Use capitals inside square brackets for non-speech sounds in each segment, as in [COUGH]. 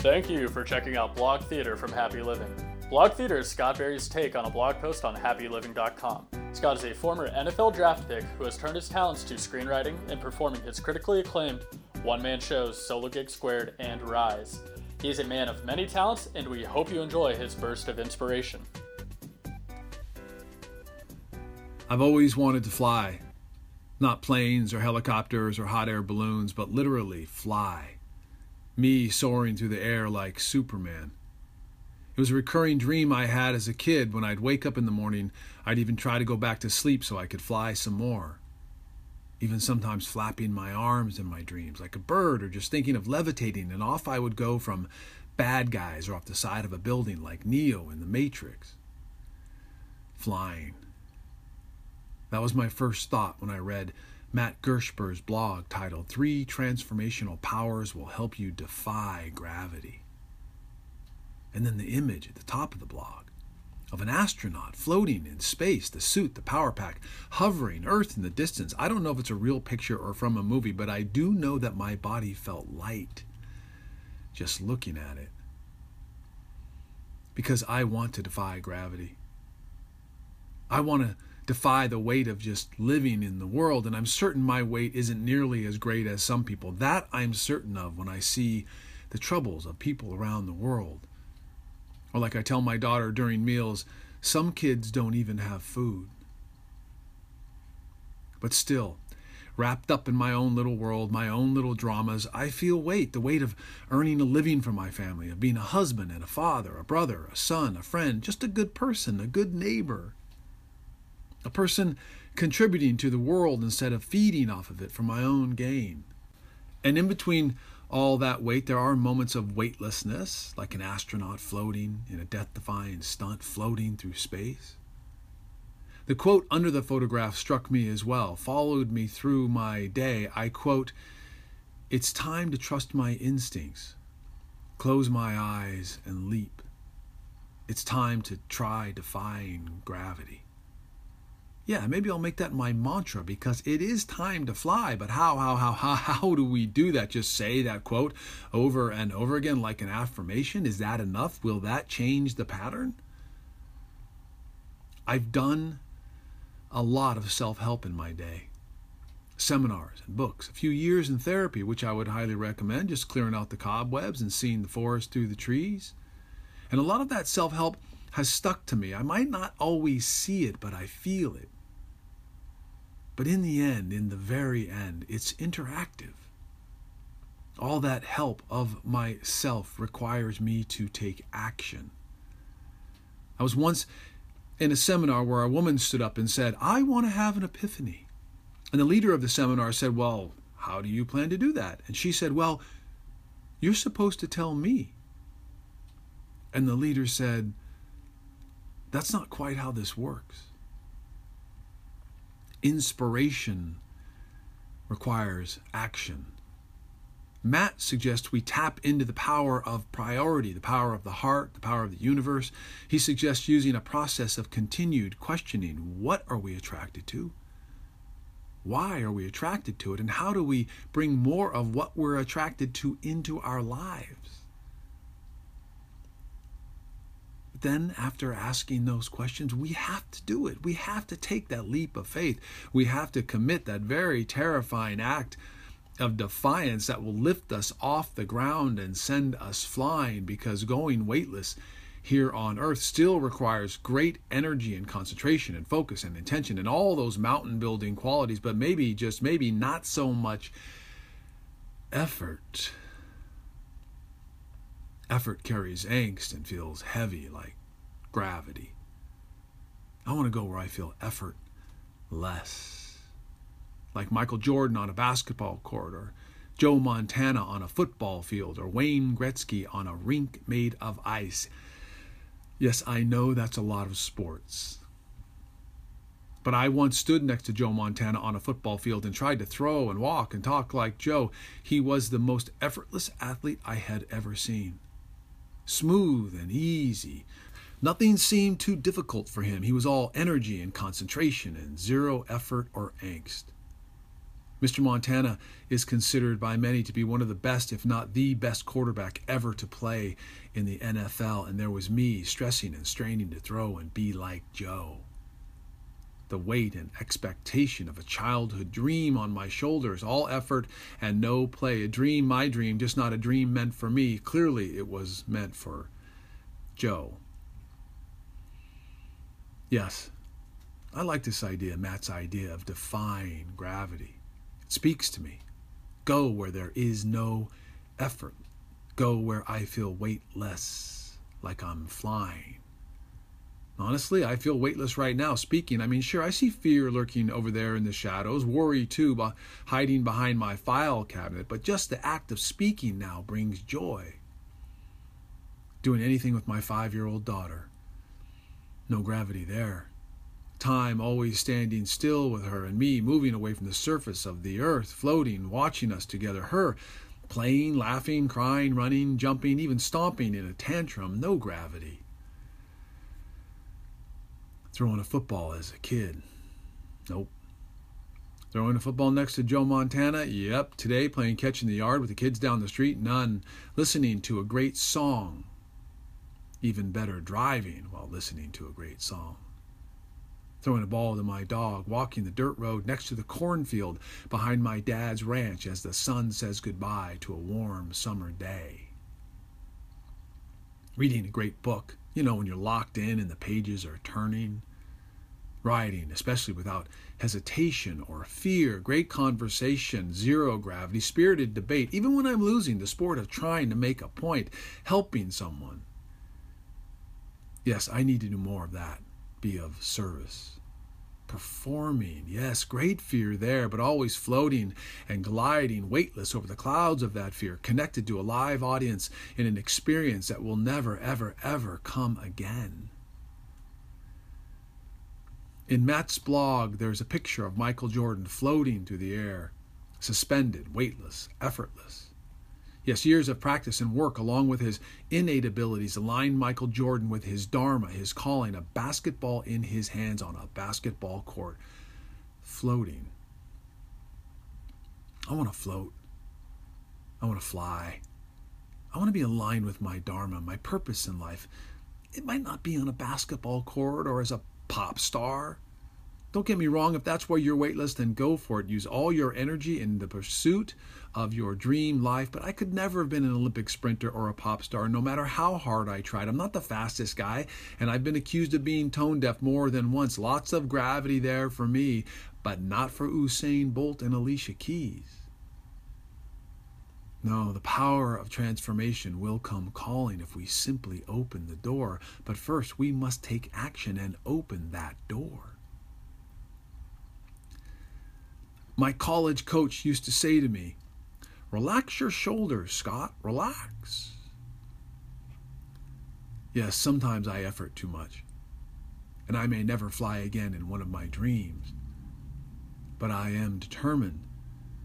Thank you for checking out Blog Theater from Happy Living. Blog Theater is Scott Barry's take on a blog post on happyliving.com. Scott is a former NFL draft pick who has turned his talents to screenwriting and performing his critically acclaimed one man shows Solo Gig Squared and Rise. He is a man of many talents, and we hope you enjoy his burst of inspiration. I've always wanted to fly. Not planes or helicopters or hot air balloons, but literally fly. Me soaring through the air like Superman. It was a recurring dream I had as a kid. When I'd wake up in the morning, I'd even try to go back to sleep so I could fly some more. Even sometimes flapping my arms in my dreams like a bird or just thinking of levitating, and off I would go from bad guys or off the side of a building like Neo in the Matrix. Flying. That was my first thought when I read Matt Gersper's blog titled Three Transformational Powers Will Help You Defy Gravity. And then the image at the top of the blog of an astronaut floating in space, the suit, the power pack, hovering, Earth in the distance. I don't know if it's a real picture or from a movie, but I do know that my body felt light just looking at it. Because I want to defy gravity. I want to defy the weight of just living in the world. And I'm certain my weight isn't nearly as great as some people. That I'm certain of when I see the troubles of people around the world. Or, like I tell my daughter during meals, some kids don't even have food. But still, wrapped up in my own little world, my own little dramas, I feel weight the weight of earning a living for my family, of being a husband and a father, a brother, a son, a friend, just a good person, a good neighbor a person contributing to the world instead of feeding off of it for my own gain. And in between all that weight, there are moments of weightlessness, like an astronaut floating in a death defying stunt floating through space. The quote under the photograph struck me as well, followed me through my day. I quote, It's time to trust my instincts, close my eyes, and leap. It's time to try defying gravity. Yeah, maybe I'll make that my mantra because it is time to fly. But how, how, how, how, [LAUGHS] how do we do that? Just say that quote over and over again like an affirmation? Is that enough? Will that change the pattern? I've done a lot of self help in my day seminars and books, a few years in therapy, which I would highly recommend, just clearing out the cobwebs and seeing the forest through the trees. And a lot of that self help has stuck to me. I might not always see it, but I feel it. But in the end, in the very end, it's interactive. All that help of myself requires me to take action. I was once in a seminar where a woman stood up and said, I want to have an epiphany. And the leader of the seminar said, Well, how do you plan to do that? And she said, Well, you're supposed to tell me. And the leader said, That's not quite how this works inspiration requires action. Matt suggests we tap into the power of priority, the power of the heart, the power of the universe. He suggests using a process of continued questioning what are we attracted to? Why are we attracted to it? And how do we bring more of what we're attracted to into our lives? Then after asking those questions, we have to do it. We have to take that leap of faith. We have to commit that very terrifying act of defiance that will lift us off the ground and send us flying because going weightless here on earth still requires great energy and concentration and focus and intention and all those mountain building qualities, but maybe, just maybe, not so much effort. Effort carries angst and feels heavy like gravity. I want to go where I feel effort less. Like Michael Jordan on a basketball court, or Joe Montana on a football field, or Wayne Gretzky on a rink made of ice. Yes, I know that's a lot of sports. But I once stood next to Joe Montana on a football field and tried to throw and walk and talk like Joe. He was the most effortless athlete I had ever seen smooth and easy. Nothing seemed too difficult for him. He was all energy and concentration and zero effort or angst. Mr. Montana is considered by many to be one of the best, if not the best quarterback ever to play in the NFL, and there was me stressing and straining to throw and be like Joe. The weight and expectation of a childhood dream on my shoulders, all effort and no play. A dream, my dream, just not a dream meant for me. Clearly, it was meant for Joe. Yes, I like this idea, Matt's idea of defying gravity. It speaks to me. Go where there is no effort. Go where I feel weightless, like I'm flying. Honestly, I feel weightless right now speaking. I mean, sure, I see fear lurking over there in the shadows, worry too, by hiding behind my file cabinet, but just the act of speaking now brings joy. Doing anything with my five year old daughter. No gravity there time always standing still with her and me moving away from the surface of the earth, floating, watching us together, her playing, laughing, crying, running, jumping, even stomping in a tantrum, no gravity. Throwing a football as a kid. Nope. Throwing a football next to Joe Montana? Yep. Today, playing catch in the yard with the kids down the street? None. Listening to a great song. Even better, driving while listening to a great song throwing a ball to my dog, walking the dirt road next to the cornfield behind my dad's ranch as the sun says goodbye to a warm summer day. Reading a great book, you know, when you're locked in and the pages are turning. Writing, especially without hesitation or fear, great conversation, zero gravity, spirited debate, even when I'm losing, the sport of trying to make a point, helping someone. Yes, I need to do more of that be of service. Performing, yes, great fear there, but always floating and gliding weightless over the clouds of that fear, connected to a live audience in an experience that will never, ever, ever come again. In Matt's blog, there's a picture of Michael Jordan floating through the air, suspended, weightless, effortless. Yes, years of practice and work, along with his innate abilities, aligned Michael Jordan with his dharma, his calling, a basketball in his hands on a basketball court, floating. I want to float. I want to fly. I want to be aligned with my dharma, my purpose in life. It might not be on a basketball court or as a pop star. Don't get me wrong, if that's where you're weightless, then go for it. Use all your energy in the pursuit of your dream life. But I could never have been an Olympic sprinter or a pop star, no matter how hard I tried. I'm not the fastest guy, and I've been accused of being tone deaf more than once. Lots of gravity there for me, but not for Usain Bolt and Alicia Keys. No, the power of transformation will come calling if we simply open the door. But first, we must take action and open that door. My college coach used to say to me, Relax your shoulders, Scott, relax. Yes, sometimes I effort too much, and I may never fly again in one of my dreams. But I am determined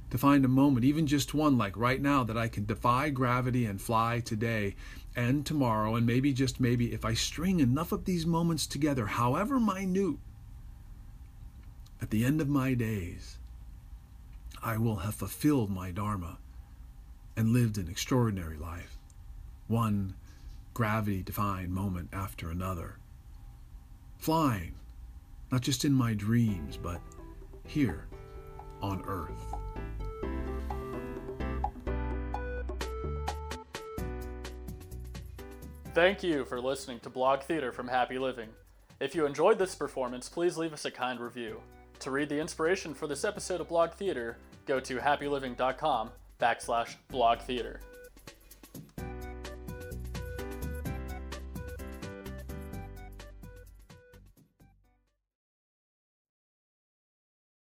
to find a moment, even just one like right now, that I can defy gravity and fly today and tomorrow, and maybe just maybe if I string enough of these moments together, however minute, at the end of my days, I will have fulfilled my Dharma and lived an extraordinary life, one gravity defying moment after another. Flying, not just in my dreams, but here on Earth. Thank you for listening to Blog Theater from Happy Living. If you enjoyed this performance, please leave us a kind review. To read the inspiration for this episode of Blog Theater, go to happyliving.com backslash blog theater.